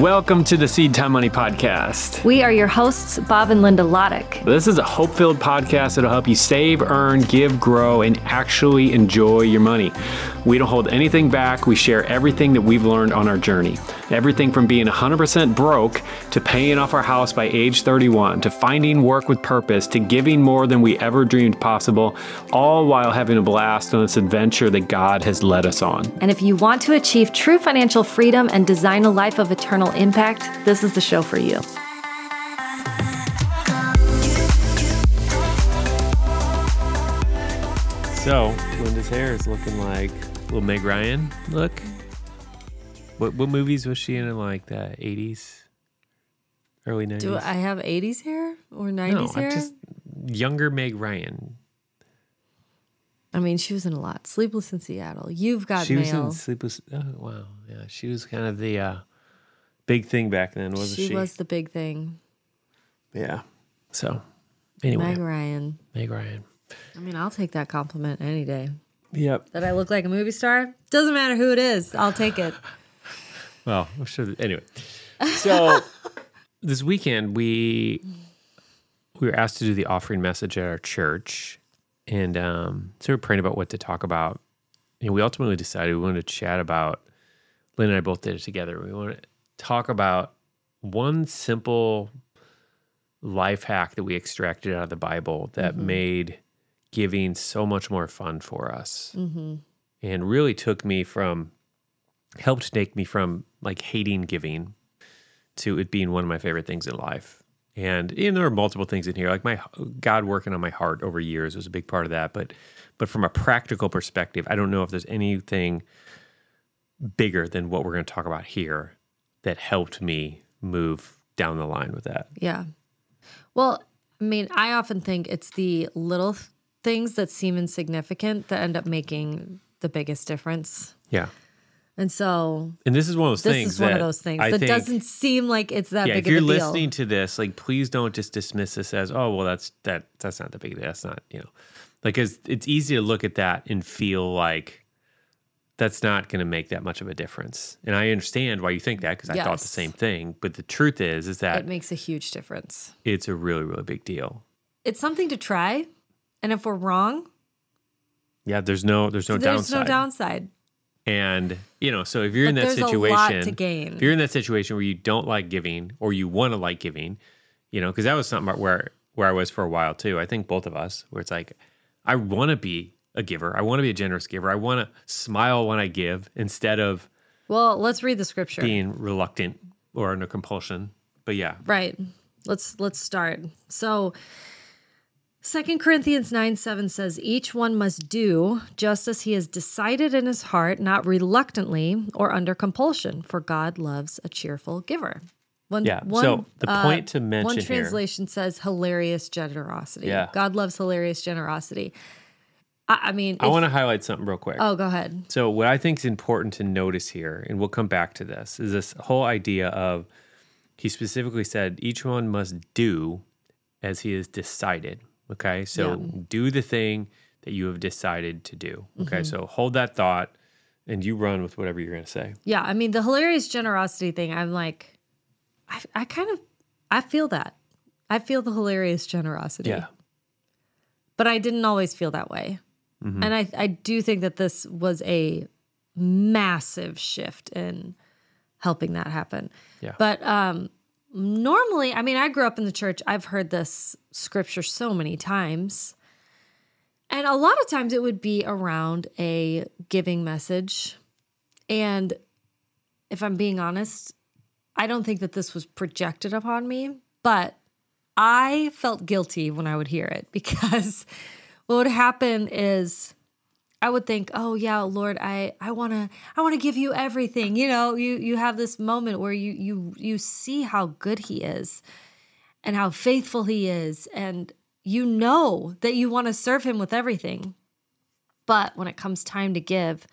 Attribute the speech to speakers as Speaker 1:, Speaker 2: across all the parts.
Speaker 1: Welcome to the Seed Time Money Podcast.
Speaker 2: We are your hosts, Bob and Linda Lotich.
Speaker 1: This is a hope filled podcast that'll help you save, earn, give, grow, and actually enjoy your money. We don't hold anything back. We share everything that we've learned on our journey. Everything from being 100% broke to paying off our house by age 31 to finding work with purpose to giving more than we ever dreamed possible, all while having a blast on this adventure that God has led us on.
Speaker 2: And if you want to achieve true financial freedom and design a life of eternal impact, this is the show for you.
Speaker 1: So, Linda's hair is looking like little Meg Ryan look. What what movies was she in in like the eighties, early nineties?
Speaker 3: Do I have 80s hair or 90s
Speaker 1: no,
Speaker 3: hair?
Speaker 1: just younger Meg Ryan.
Speaker 3: I mean, she was in a lot. Sleepless in Seattle. You've got
Speaker 1: she was in Sleepless. Oh wow, yeah, she was kind of the uh, big thing back then, wasn't she?
Speaker 3: she was the big thing.
Speaker 1: Yeah. So anyway,
Speaker 3: Meg Ryan.
Speaker 1: Meg.
Speaker 3: Ryan. I mean, I'll take that compliment any day.
Speaker 1: Yep.
Speaker 3: That I look like a movie star? Doesn't matter who it is. I'll take it.
Speaker 1: Well, I'm sure. That, anyway, so this weekend we we were asked to do the offering message at our church, and um, so we were praying about what to talk about. And we ultimately decided we wanted to chat about. Lynn and I both did it together. We want to talk about one simple life hack that we extracted out of the Bible that made giving so much more fun for us, mm-hmm. and really took me from helped take me from like hating giving to it being one of my favorite things in life. And know, there are multiple things in here, like my God working on my heart over years was a big part of that. But but from a practical perspective, I don't know if there's anything bigger than what we're going to talk about here that helped me move down the line with that.
Speaker 3: Yeah. Well, I mean, I often think it's the little things that seem insignificant that end up making the biggest difference.
Speaker 1: Yeah.
Speaker 3: And so
Speaker 1: And this is one of those
Speaker 3: this
Speaker 1: things This
Speaker 3: is one of those things
Speaker 1: I
Speaker 3: that
Speaker 1: think-
Speaker 3: doesn't seem like it's that
Speaker 1: yeah,
Speaker 3: big
Speaker 1: if you're
Speaker 3: of a deal.
Speaker 1: listening to this, like please don't just dismiss this as, oh well that's that that's not the big deal. That's not, you know. Like it's it's easy to look at that and feel like that's not going to make that much of a difference. And I understand why you think that because I thought the same thing. But the truth is, is that
Speaker 3: it makes a huge difference.
Speaker 1: it's a really, really big deal.
Speaker 3: It's something to try. And if we're wrong,
Speaker 1: Yeah, there's no, there's no downside.
Speaker 3: there's
Speaker 1: downside.
Speaker 3: no downside.
Speaker 1: And you know, so if you're in
Speaker 3: But
Speaker 1: that
Speaker 3: there's a
Speaker 1: situation,
Speaker 3: lot to gain.
Speaker 1: if you're in that situation where you don't like giving or you want to like giving, you know, because that was something where where I was for a while too. I think both of us, where it's like, I want to be a giver. I want to be a generous giver. I want to smile when I give instead of
Speaker 3: Well, let's read the scripture.
Speaker 1: being reluctant or under compulsion. But yeah,
Speaker 3: Right. Let's let's start. So Second Corinthians 9 7 says, Each one must do just as he has decided in his heart, not reluctantly or under compulsion, for God loves a cheerful giver. One,
Speaker 1: Yeah, so the uh, point to mention
Speaker 3: One
Speaker 1: here-
Speaker 3: translation says hilarious generosity.
Speaker 1: Yeah.
Speaker 3: God loves hilarious generosity. I, I mean,
Speaker 1: I want to highlight something real quick.
Speaker 3: Oh, go ahead.
Speaker 1: So, what I think is important to notice here, and we'll come back to this, is this whole idea of he specifically said each one must do as he has decided. Okay. So, do the thing that you have decided to do. Okay.
Speaker 3: Mm-hmm.
Speaker 1: So, hold that thought and you run with whatever you're going to say.
Speaker 3: Yeah, I mean the hilarious generosity thing. I'm like, I, I kind of, I feel that. I feel the hilarious generosity.
Speaker 1: Yeah.
Speaker 3: but I didn't always feel that way,
Speaker 1: Mm-hmm.
Speaker 3: and I I do think that this was a massive shift in helping that happen.
Speaker 1: Yeah.
Speaker 3: But um, normally, I mean, I grew up in the church. I've heard this scripture so many times. And a lot of times it would be around a giving message. And if I'm being honest, I don't think that this was projected upon me, but I felt guilty when I would hear it because what would happen is I would think, "Oh yeah, Lord, I I want to I want to give you everything." You know, you you have this moment where you you you see how good he is and how faithful he is and you know that you want to serve him with everything. But when it comes time to give,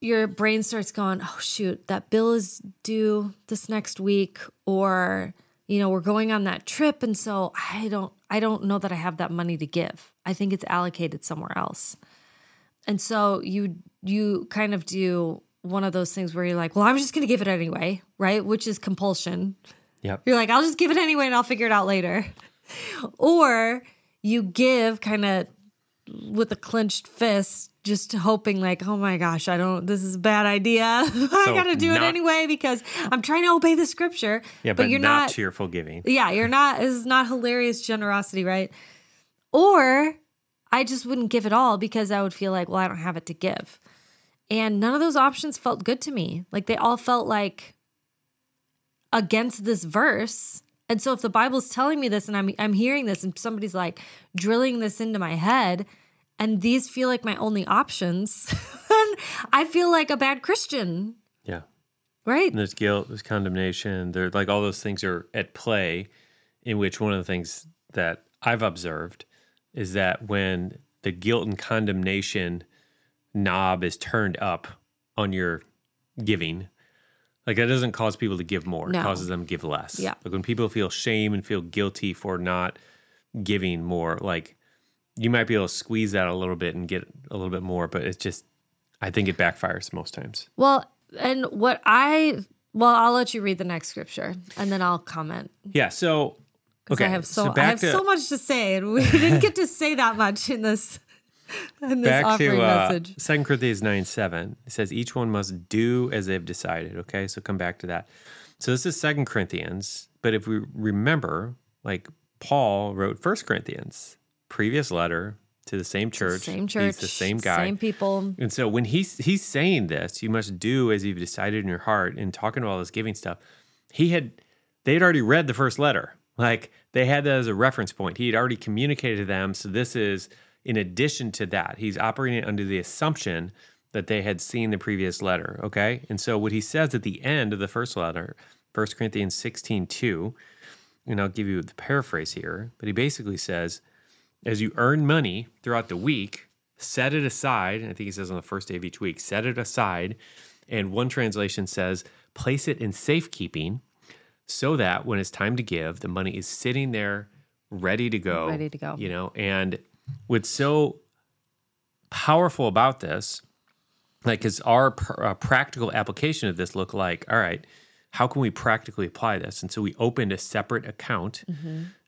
Speaker 3: your brain starts going, oh, shoot, that bill is due this next week, or, you know, we're going on that trip. And so I don't, I don't know that I have that money to give. I think it's allocated somewhere else. And so you, you kind of do one of those things where you're like, well, I'm just going to give it anyway, right? Which is compulsion.
Speaker 1: Yep.
Speaker 3: You're like, I'll just give it anyway and I'll figure it out later. or you give kind of with a clenched fist, just hoping like, oh my gosh, I don't, this is a bad idea. I got to do it anyway because I'm trying to obey the scripture.
Speaker 1: Yeah, but,
Speaker 3: you're
Speaker 1: not,
Speaker 3: not,
Speaker 1: cheerful giving.
Speaker 3: yeah, you're not, this is not hilarious generosity, right? Or I just wouldn't give it all because I would feel like, well, I don't have it to give. And none of those options felt good to me. Like they all felt like against this verse. And so if the Bible's telling me this and I'm I'm hearing this and somebody's like drilling this into my head and these feel like my only options, then I feel like a bad Christian,
Speaker 1: Yeah.
Speaker 3: right?
Speaker 1: And there's guilt, there's condemnation, there like all those things are at play. In which one of the things that I've observed is that when the guilt and condemnation knob is turned up on your giving, like that doesn't cause people to give more.
Speaker 3: No.
Speaker 1: It causes them to give less.
Speaker 3: Yeah.
Speaker 1: Like when people feel shame and feel guilty for not giving more, like you might be able to squeeze that a little bit and get a little bit more, but it's just I think it backfires most times.
Speaker 3: Well, and what I well, I'll let you read the next scripture and then I'll comment.
Speaker 1: Yeah. So okay,
Speaker 3: I have so, I have
Speaker 1: to,
Speaker 3: so much to say, and we didn't get to say that much in this in this
Speaker 1: back
Speaker 3: offering
Speaker 1: to uh,
Speaker 3: message.
Speaker 1: Second Corinthians 9 7. It says, each one must do as they've decided. Okay. So come back to that. So this is Second Corinthians. But if we remember, like Paul wrote First Corinthians, previous letter to the same church.
Speaker 3: Same church,
Speaker 1: He's the same guy.
Speaker 3: same people.
Speaker 1: And so when he's he's saying this, you must do as you've decided in your heart and talking about all this giving stuff, he had they had already read the first letter. Like they had that as a reference point. He had already communicated to them. So this is in addition to that. He's operating under the assumption that they had seen the previous letter. Okay. And so what he says at the end of the first letter, 1 Corinthians 16, 2, and I'll give you the paraphrase here, but he basically says, as you earn money throughout the week, set it aside. I think he says on the first day of each week, set it aside. And one translation says, place it in safekeeping so that when it's time to give, the money is sitting there ready to go.
Speaker 3: Ready to go.
Speaker 1: You know, and what's so powerful about this, like, because our pr- uh, practical application of this look like, all right, how can we practically apply this? And so we opened a separate account.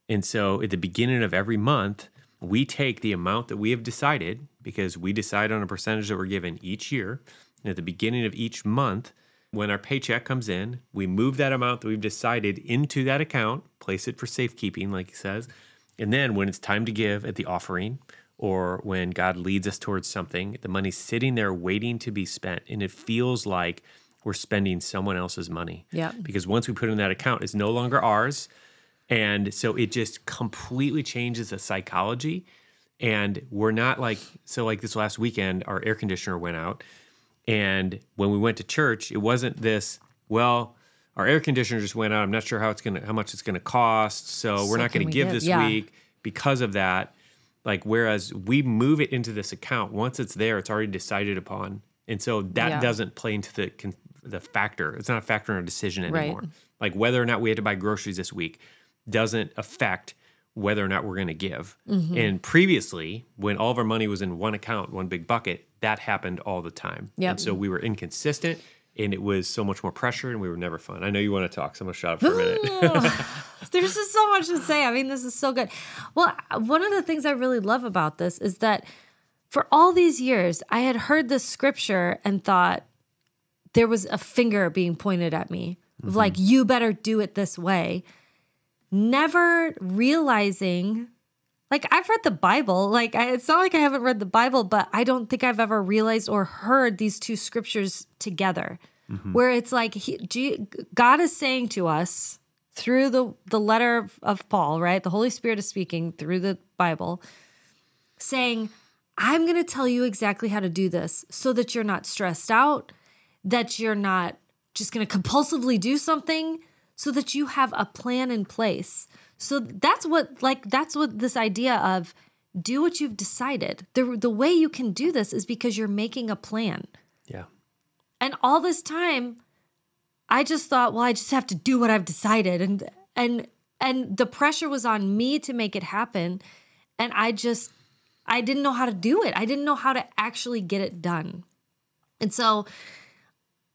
Speaker 1: And so at the beginning of every month, we take the amount that we have decided because we decide on a percentage that we're given each year. And at the beginning of each month, when our paycheck comes in, we move that amount that we've decided into that account, place it for safekeeping, like he says. And then when it's time to give at the offering or when God leads us towards something, the money's sitting there waiting to be spent. And it feels like we're spending someone else's money.
Speaker 3: Yeah.
Speaker 1: Because once we put it in that account, it's no longer ours. And so it just completely changes the psychology. And we're not like, so like this last weekend, our air conditioner went out. And when we went to church, it wasn't this, well, our air conditioner just went out. I'm not sure how it's gonna how much it's gonna cost. So, we're
Speaker 3: So
Speaker 1: not gonna
Speaker 3: we
Speaker 1: give
Speaker 3: give?
Speaker 1: this
Speaker 3: Yeah.
Speaker 1: week because of that. Like whereas we move it into this account, once it's there, it's already decided upon. And so that
Speaker 3: Yeah.
Speaker 1: doesn't play into the the factor. It's not a factor in our decision
Speaker 3: Right.
Speaker 1: anymore. Like whether or not we had to buy groceries this week doesn't affect whether or not we're going to give.
Speaker 3: Mm-hmm.
Speaker 1: And previously, when all of our money was in one account, one big bucket, that happened all the time.
Speaker 3: Yep.
Speaker 1: And so we were inconsistent and it was so much more pressure and we were never fun. I know you want to talk, so I'm going to shut up for a minute.
Speaker 3: There's just so much to say. I mean, this is so good. Well, one of the things I really love about this is that for all these years, I had heard this scripture and thought there was a finger being pointed at me of mm-hmm. like, you better do it this way. Never realizing, like, I've read the Bible. Like, I, it's not like I haven't read the Bible, but I don't think I've ever realized or heard these two scriptures together, mm-hmm. where it's like he, G, God is saying to us, through the the letter of, of Paul, right? The Holy Spirit is speaking through the Bible, saying, "I'm going to tell you exactly how to do this, so that you're not stressed out, that you're not just going to compulsively do something, so that you have a plan in place." So that's what like that's what this idea of do what you've decided. The the way you can do this is because you're making a plan.
Speaker 1: yeah.
Speaker 3: And all this time, I just thought, well, I just have to do what I've decided, and and and the pressure was on me to make it happen, and I just I didn't know how to do it. I didn't know how to actually get it done, and so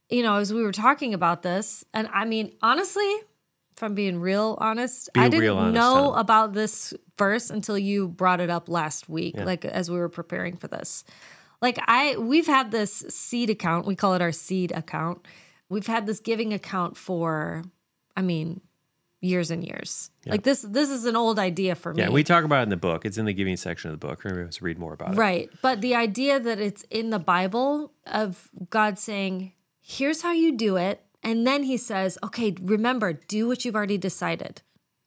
Speaker 3: you know, as we were talking about this, and I mean, honestly, if I'm being real honest,
Speaker 1: Be
Speaker 3: I didn't
Speaker 1: honest,
Speaker 3: know
Speaker 1: huh?
Speaker 3: about this verse until you brought it up last week, like as we were preparing for this. Like I we've had this seed account, we call it our seed account. We've had this giving account for I mean, years and years. Like this this is an old idea for me.
Speaker 1: Yeah, we talk about it in the book. It's in the giving section of the book. Remember to read more about it.
Speaker 3: Right. But the idea that it's in the Bible of God saying, here's how you do it. And then he says, okay, remember, do what you've already decided.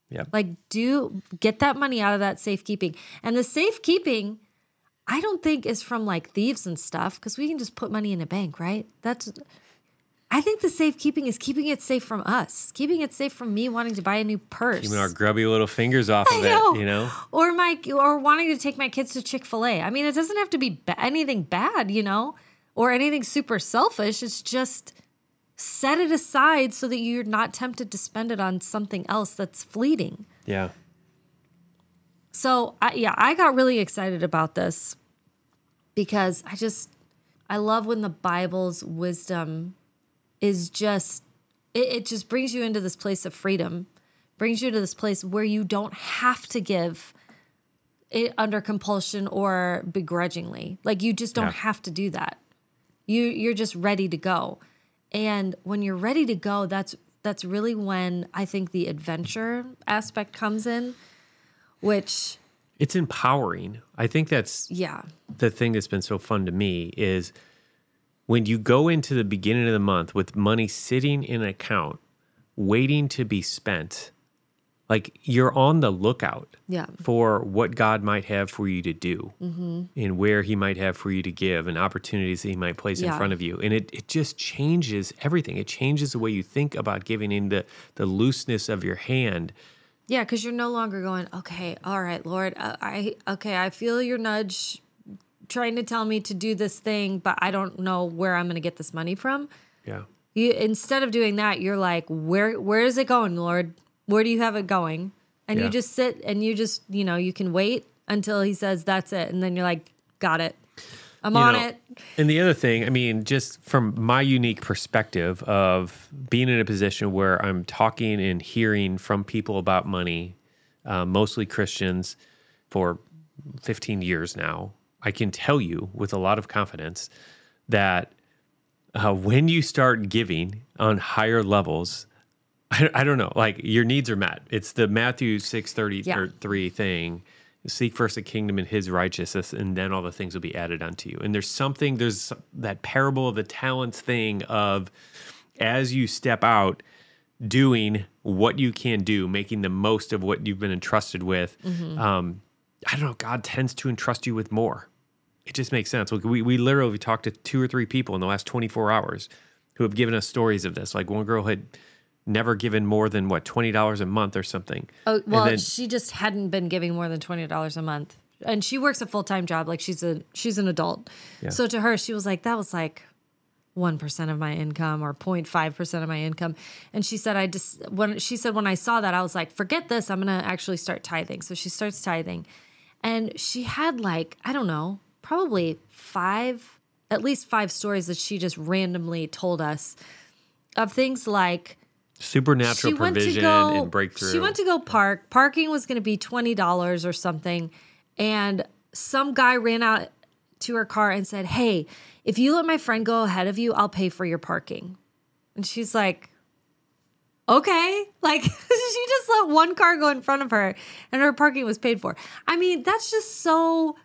Speaker 1: Yeah.
Speaker 3: Like, do get that money out of that safekeeping. And the safekeeping, I don't think is from like thieves and stuff because we can just put money in a bank, right? That's, I think the safekeeping is keeping it safe from us, keeping it safe from me wanting to buy a new purse.
Speaker 1: Keeping our grubby little fingers off of it, you know?
Speaker 3: or my or wanting to take my kids to chick-fil-a i mean it doesn't have to be ba- anything bad you know or anything super selfish it's just set it aside so that you're not tempted to spend it on something else that's fleeting
Speaker 1: Yeah.
Speaker 3: so I, yeah i got really excited about this because i just i love when the bible's wisdom is just it, it just brings you into this place of freedom brings you to this place where you don't have to give it under compulsion or begrudgingly like you just don't
Speaker 1: Yeah.
Speaker 3: have to do that you you're just ready to go and when you're ready to go that's that's really when i think the adventure aspect comes in which
Speaker 1: It's empowering. I think that's
Speaker 3: yeah
Speaker 1: the thing that's been so fun to me is when you go into the beginning of the month with money sitting in an account waiting to be spent like you're on the lookout
Speaker 3: Yeah.
Speaker 1: for what god might have for you to do and where he might have for you to give and opportunities that he might place in front of you and it, it just changes everything it changes the way you think about giving in the, the looseness of your hand
Speaker 3: Yeah, because you're no longer going, okay, all right, Lord, uh, I okay, I feel your nudge trying to tell me to do this thing, but I don't know where I'm going to get this money from.
Speaker 1: yeah
Speaker 3: You instead of doing that, you're like, where where is it going, Lord? Where do you have it going? And
Speaker 1: Yeah.
Speaker 3: you just sit and you just, you know, you can wait until he says that's it, and then you're like, got it, I'm
Speaker 1: You
Speaker 3: on
Speaker 1: know,
Speaker 3: it.
Speaker 1: And the other thing, I mean, just from my unique perspective of being in a position where I'm talking and hearing from people about money, uh, mostly Christians, for 15 years now, I can tell you with a lot of confidence that uh, when you start giving on higher levels, I, I don't know, like your needs are met. It's the Matthew 6:33
Speaker 3: Yeah.
Speaker 1: three thing. Seek first the kingdom and his righteousness, and then all the things will be added unto you. And there's something, there's that parable of the talents thing of as you step out, doing what you can do, making the most of what you've been entrusted with. Um, I don't know, God tends to entrust you with more. It just makes sense. Like, We, we literally talked to two or three people in the last 24 hours who have given us stories of this. Like one girl had never given more than what, $20 a month or something.
Speaker 3: Oh,
Speaker 1: And
Speaker 3: well,
Speaker 1: then-
Speaker 3: she just hadn't been giving more than twenty dollars a month, and she works a full time job. Like she's a she's an adult. So to her, she was like, that was like one percent of my income or 05 percent of my income. And she said, I just when she said when I saw that, I was like, forget this. I'm gonna actually start tithing. So she starts tithing, and she had like I don't know, probably five, at least five stories that she just randomly told us of things like
Speaker 1: supernatural provision and breakthrough.
Speaker 3: she went to go park. Parking was going to be twenty dollars or something, and some guy ran out to her car and said, "Hey, if you let my friend go ahead of you, I'll pay for your parking." And she's like, "Okay." Like she just let one car go in front of her, and her parking was paid for. I mean, that's just so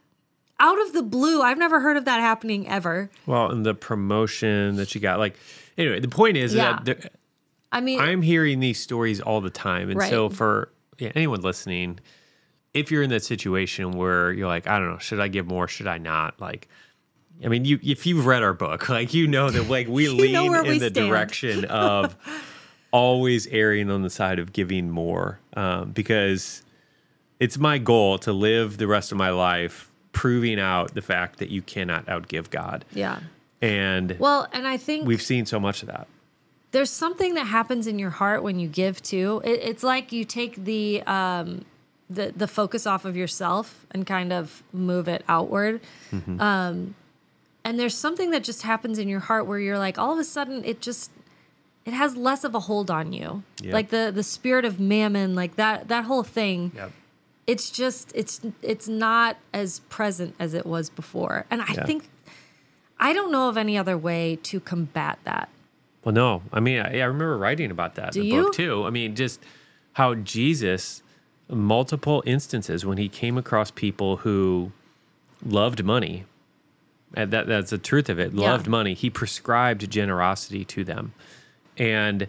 Speaker 3: out of the blue. I've never heard of that happening ever.
Speaker 1: well, and the promotion that she got. Like, anyway, the point is
Speaker 3: Yeah.
Speaker 1: that
Speaker 3: I mean,
Speaker 1: I'm hearing these stories all the time. And so for yeah, anyone listening, if you're in that situation where you're like, I don't know, should I give more? Should I not? Like, I mean, you if you've read our book, like you know that like we lean in
Speaker 3: we
Speaker 1: the
Speaker 3: stand.
Speaker 1: direction of always erring on the side of giving more, um, because it's my goal to live the rest of my life proving out the fact that you cannot outgive God,
Speaker 3: yeah.
Speaker 1: and
Speaker 3: Well, and I think
Speaker 1: we've seen so much of that.
Speaker 3: There's something that happens in your heart when you give too. It, it's like you take the um, the the focus off of yourself and kind of move it outward. Um, and there's something that just happens in your heart where you're like all of a sudden it just it has less of a hold on you.
Speaker 1: Yeah.
Speaker 3: Like the the spirit of mammon, like that that whole thing.
Speaker 1: Yep.
Speaker 3: It's just it's it's not as present as it was before. And I
Speaker 1: Yeah.
Speaker 3: think I don't know of any other way to combat that.
Speaker 1: Well, no. I mean, I, I remember writing about that in
Speaker 3: Do
Speaker 1: the book
Speaker 3: you?
Speaker 1: too. I mean, just how Jesus, multiple instances when he came across people who loved money, and that, that's the truth of it,
Speaker 3: Yeah.
Speaker 1: loved money, he prescribed generosity to them. And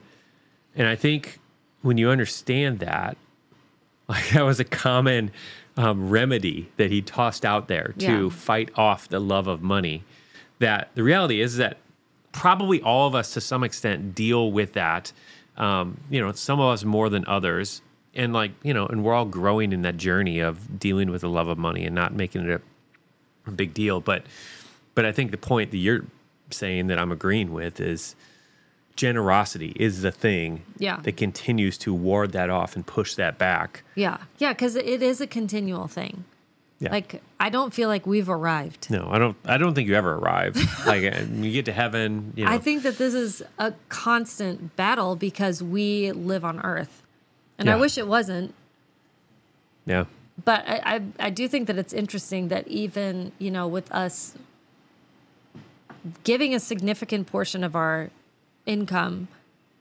Speaker 1: and I think when you understand that, like that was a common um, remedy that he tossed out there to
Speaker 3: Yeah.
Speaker 1: fight off the love of money. That the reality is that probably all of us to some extent deal with that. Um, you know, some of us more than others. And like, you know, and we're all growing in that journey of dealing with the love of money and not making it a, a big deal. But but I think the point that you're saying that I'm agreeing with is generosity is the thing
Speaker 3: Yeah.
Speaker 1: that continues to ward that off and push that back.
Speaker 3: Yeah. Yeah, cuz it is a continual thing.
Speaker 1: Yeah.
Speaker 3: Like I don't feel like we've arrived.
Speaker 1: no, I don't. I don't think you ever arrive. like uh, you get to heaven, you know.
Speaker 3: I think that this is a constant battle because we live on earth. And I wish it wasn't,
Speaker 1: yeah,
Speaker 3: but I, I I do think that it's interesting that even, you know, with us giving a significant portion of our income,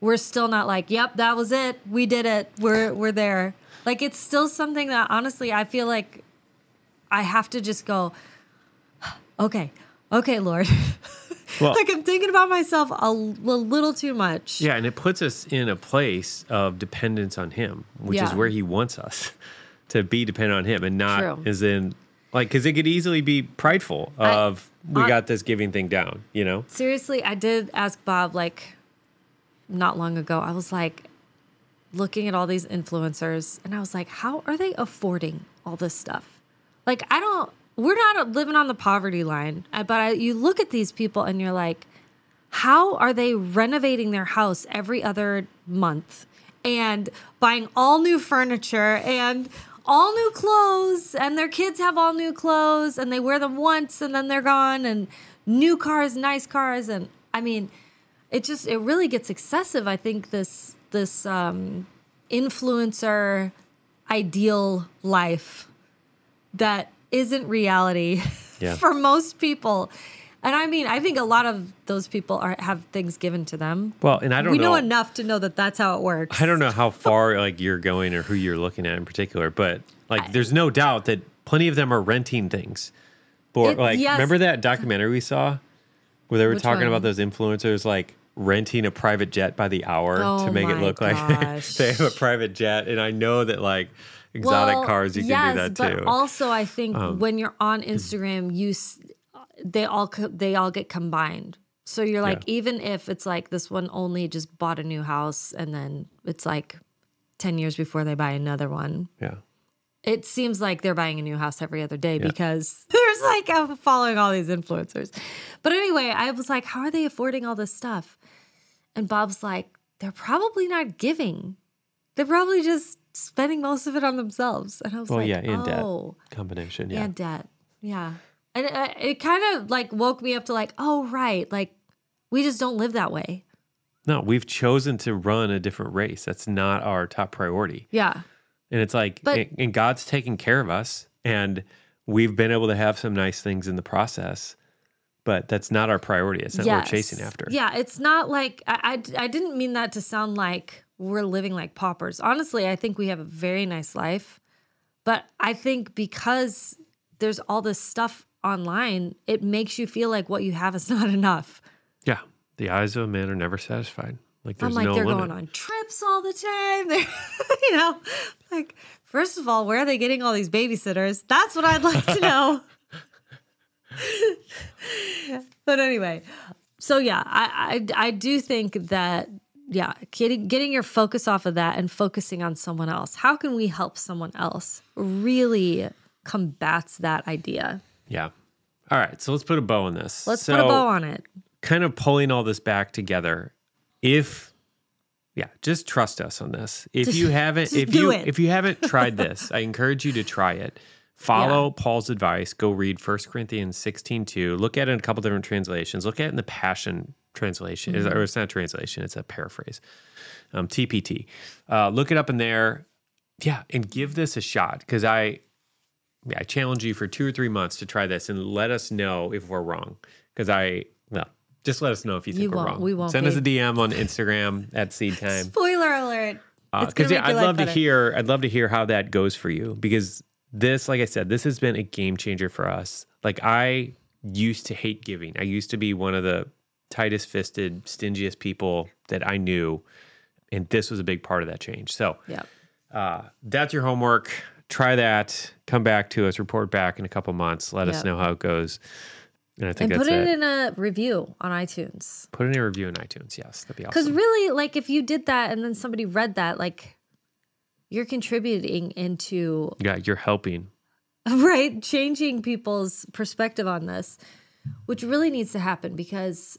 Speaker 3: we're still not like, yep, that was it. We did it. We're we're there. Like it's still something that honestly I feel like I have to just go, okay, okay, Lord.
Speaker 1: Well-
Speaker 3: like I'm thinking about myself a, little too much.
Speaker 1: yeah, and it puts us in a place of dependence on Him, which is where He wants us to be dependent on Him, and not
Speaker 3: True.
Speaker 1: as in like because it could easily be prideful of we
Speaker 3: I-
Speaker 1: got this giving thing down, you know.
Speaker 3: Seriously, I did ask Bob like not long ago. I was like looking at all these influencers and I was like, how are they affording all this stuff? Like, I don't, we're not living on the poverty line, uh, but I, you look at these people and you're like, how are they renovating their house every other month and buying all new furniture and all new clothes and their kids have all new clothes and they wear them once and then they're gone and new cars nice cars. And i mean it just it really gets excessive. I think this this um influencer ideal life that isn't reality
Speaker 1: Yeah.
Speaker 3: for most people. And I mean, I think a lot of those people are have things given to them.
Speaker 1: Well, and I don't
Speaker 3: we know.
Speaker 1: know
Speaker 3: enough to know that that's how it works.
Speaker 1: I don't know how far like you're going or who you're looking at in particular, but like there's no doubt that plenty of them are renting things. For
Speaker 3: It-
Speaker 1: like
Speaker 3: yes.
Speaker 1: remember that documentary we saw where they were
Speaker 3: Which
Speaker 1: talking
Speaker 3: one?
Speaker 1: about those influencers like renting a private jet by the hour to
Speaker 3: Oh
Speaker 1: make it look like they have a private jet and I know that like exotic
Speaker 3: Well,
Speaker 1: cars you can
Speaker 3: yes,
Speaker 1: do that
Speaker 3: but
Speaker 1: too. Um,
Speaker 3: also, I think when you're on Instagram, you they all they all get combined. So you're like,
Speaker 1: Yeah.
Speaker 3: even if it's like this one only just bought a new house, and then it's like ten years before they buy another one.
Speaker 1: yeah.
Speaker 3: It seems like they're buying a new house every other day because there's like I'm following all these influencers. But anyway, I was like, how are they affording all this stuff? And Bob's like, they're probably not giving. They're probably just spending most of it on themselves. And I was
Speaker 1: Well,
Speaker 3: like,
Speaker 1: yeah, and debt
Speaker 3: oh,
Speaker 1: combination, yeah.
Speaker 3: and debt. Yeah. And it, it kind of like woke me up to like, oh, right. Like we just don't live that way.
Speaker 1: no, we've chosen to run a different race. That's not our top priority.
Speaker 3: Yeah.
Speaker 1: And it's like,
Speaker 3: But-
Speaker 1: and- God's taking care of us, and we've been able to have some nice things in the process, but that's not our priority. It's not what we're chasing after.
Speaker 3: Yeah, it's not like I, I I didn't mean that to sound like we're living like paupers. Honestly, I think we have a very nice life, but I think because there's all this stuff online, it makes you feel like what you have is not enough.
Speaker 1: Yeah. The eyes of a man are never satisfied. Like there's
Speaker 3: I'm like
Speaker 1: no
Speaker 3: they're
Speaker 1: limit.
Speaker 3: going on trips all the time. They're, you know, like first of all, where are they getting all these babysitters? That's what I'd like to know. but anyway, so yeah, I, I I do think that yeah, getting getting your focus off of that and focusing on someone else. How can we help someone else? Really combats that idea.
Speaker 1: Yeah. All right. So let's put a bow on this.
Speaker 3: Let's
Speaker 1: so,
Speaker 3: put a bow on it.
Speaker 1: Kind of pulling all this back together. If yeah, just trust us on this. If
Speaker 3: Just-
Speaker 1: you haven't if you
Speaker 3: it.
Speaker 1: if you haven't tried this, I encourage you to try it. Follow Paul's advice. Go read 1 Corinthians 16 2. Look at it in a couple different translations. Look at it in the Passion translation. It's- Or it's not a translation, it's a paraphrase. Um, TPT. Uh, look it up in there. Yeah, and give this a shot because I, I challenge you for two or three months to try this and let us know if we're wrong. Because I, well, just let us know if you think
Speaker 3: You
Speaker 1: we're wrong.
Speaker 3: We won't
Speaker 1: Send us a DM on Instagram at Seed Time
Speaker 3: Spoiler alert.
Speaker 1: Because
Speaker 3: gonna
Speaker 1: yeah, I'd love to hear. I'd love to hear how that goes for you because this, like I said, this has been a game changer for us. Like I used to hate giving. I used to be one of the tightest fisted, stingiest people that I knew, and this was a big part of that change. So
Speaker 3: Yeah.
Speaker 1: uh, that's your homework. Try that. Come back to us. Report back in a couple months. Let us know how it goes. And I think
Speaker 3: And
Speaker 1: that's
Speaker 3: put it,
Speaker 1: it.
Speaker 3: in a review on iTunes.
Speaker 1: Put in a review in iTunes. Yes, that'd be awesome.
Speaker 3: Because really, like if you did that and then somebody read that, like you're contributing into
Speaker 1: yeah, you're helping.
Speaker 3: right changing people's perspective on this, which really needs to happen because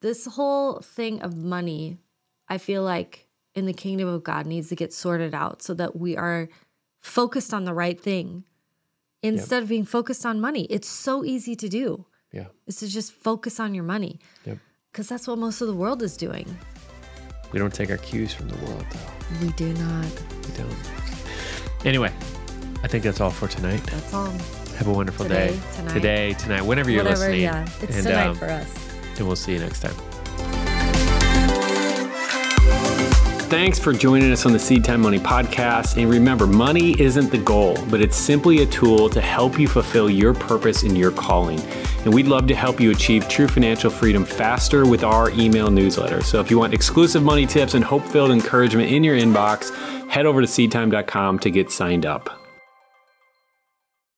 Speaker 3: this whole thing of money, I feel like in the kingdom of God needs to get sorted out so that we are focused on the right thing instead of being focused on money. It's so easy to do.
Speaker 1: Yeah.
Speaker 3: Is to just focus on your money.
Speaker 1: Yep.
Speaker 3: Because that's what most of the world is doing.
Speaker 1: We don't take our cues from the world, though.
Speaker 3: We do not.
Speaker 1: We don't. Anyway, I think that's all for tonight.
Speaker 3: That's all.
Speaker 1: Have a wonderful
Speaker 3: Today,
Speaker 1: day.
Speaker 3: tonight.
Speaker 1: Today, tonight, whenever you're
Speaker 3: Whatever,
Speaker 1: listening.
Speaker 3: yeah. It's
Speaker 1: and,
Speaker 3: tonight
Speaker 1: um,
Speaker 3: for us.
Speaker 1: And we'll see you next time. Thanks for joining us on the Seed Time Money podcast. And remember, money isn't the goal, but it's simply a tool to help you fulfill your purpose and your calling. And we'd love to help you achieve true financial freedom faster with our email newsletter. So if you want exclusive money tips and hope filled encouragement in your inbox, head over to seedtime.com to get signed up.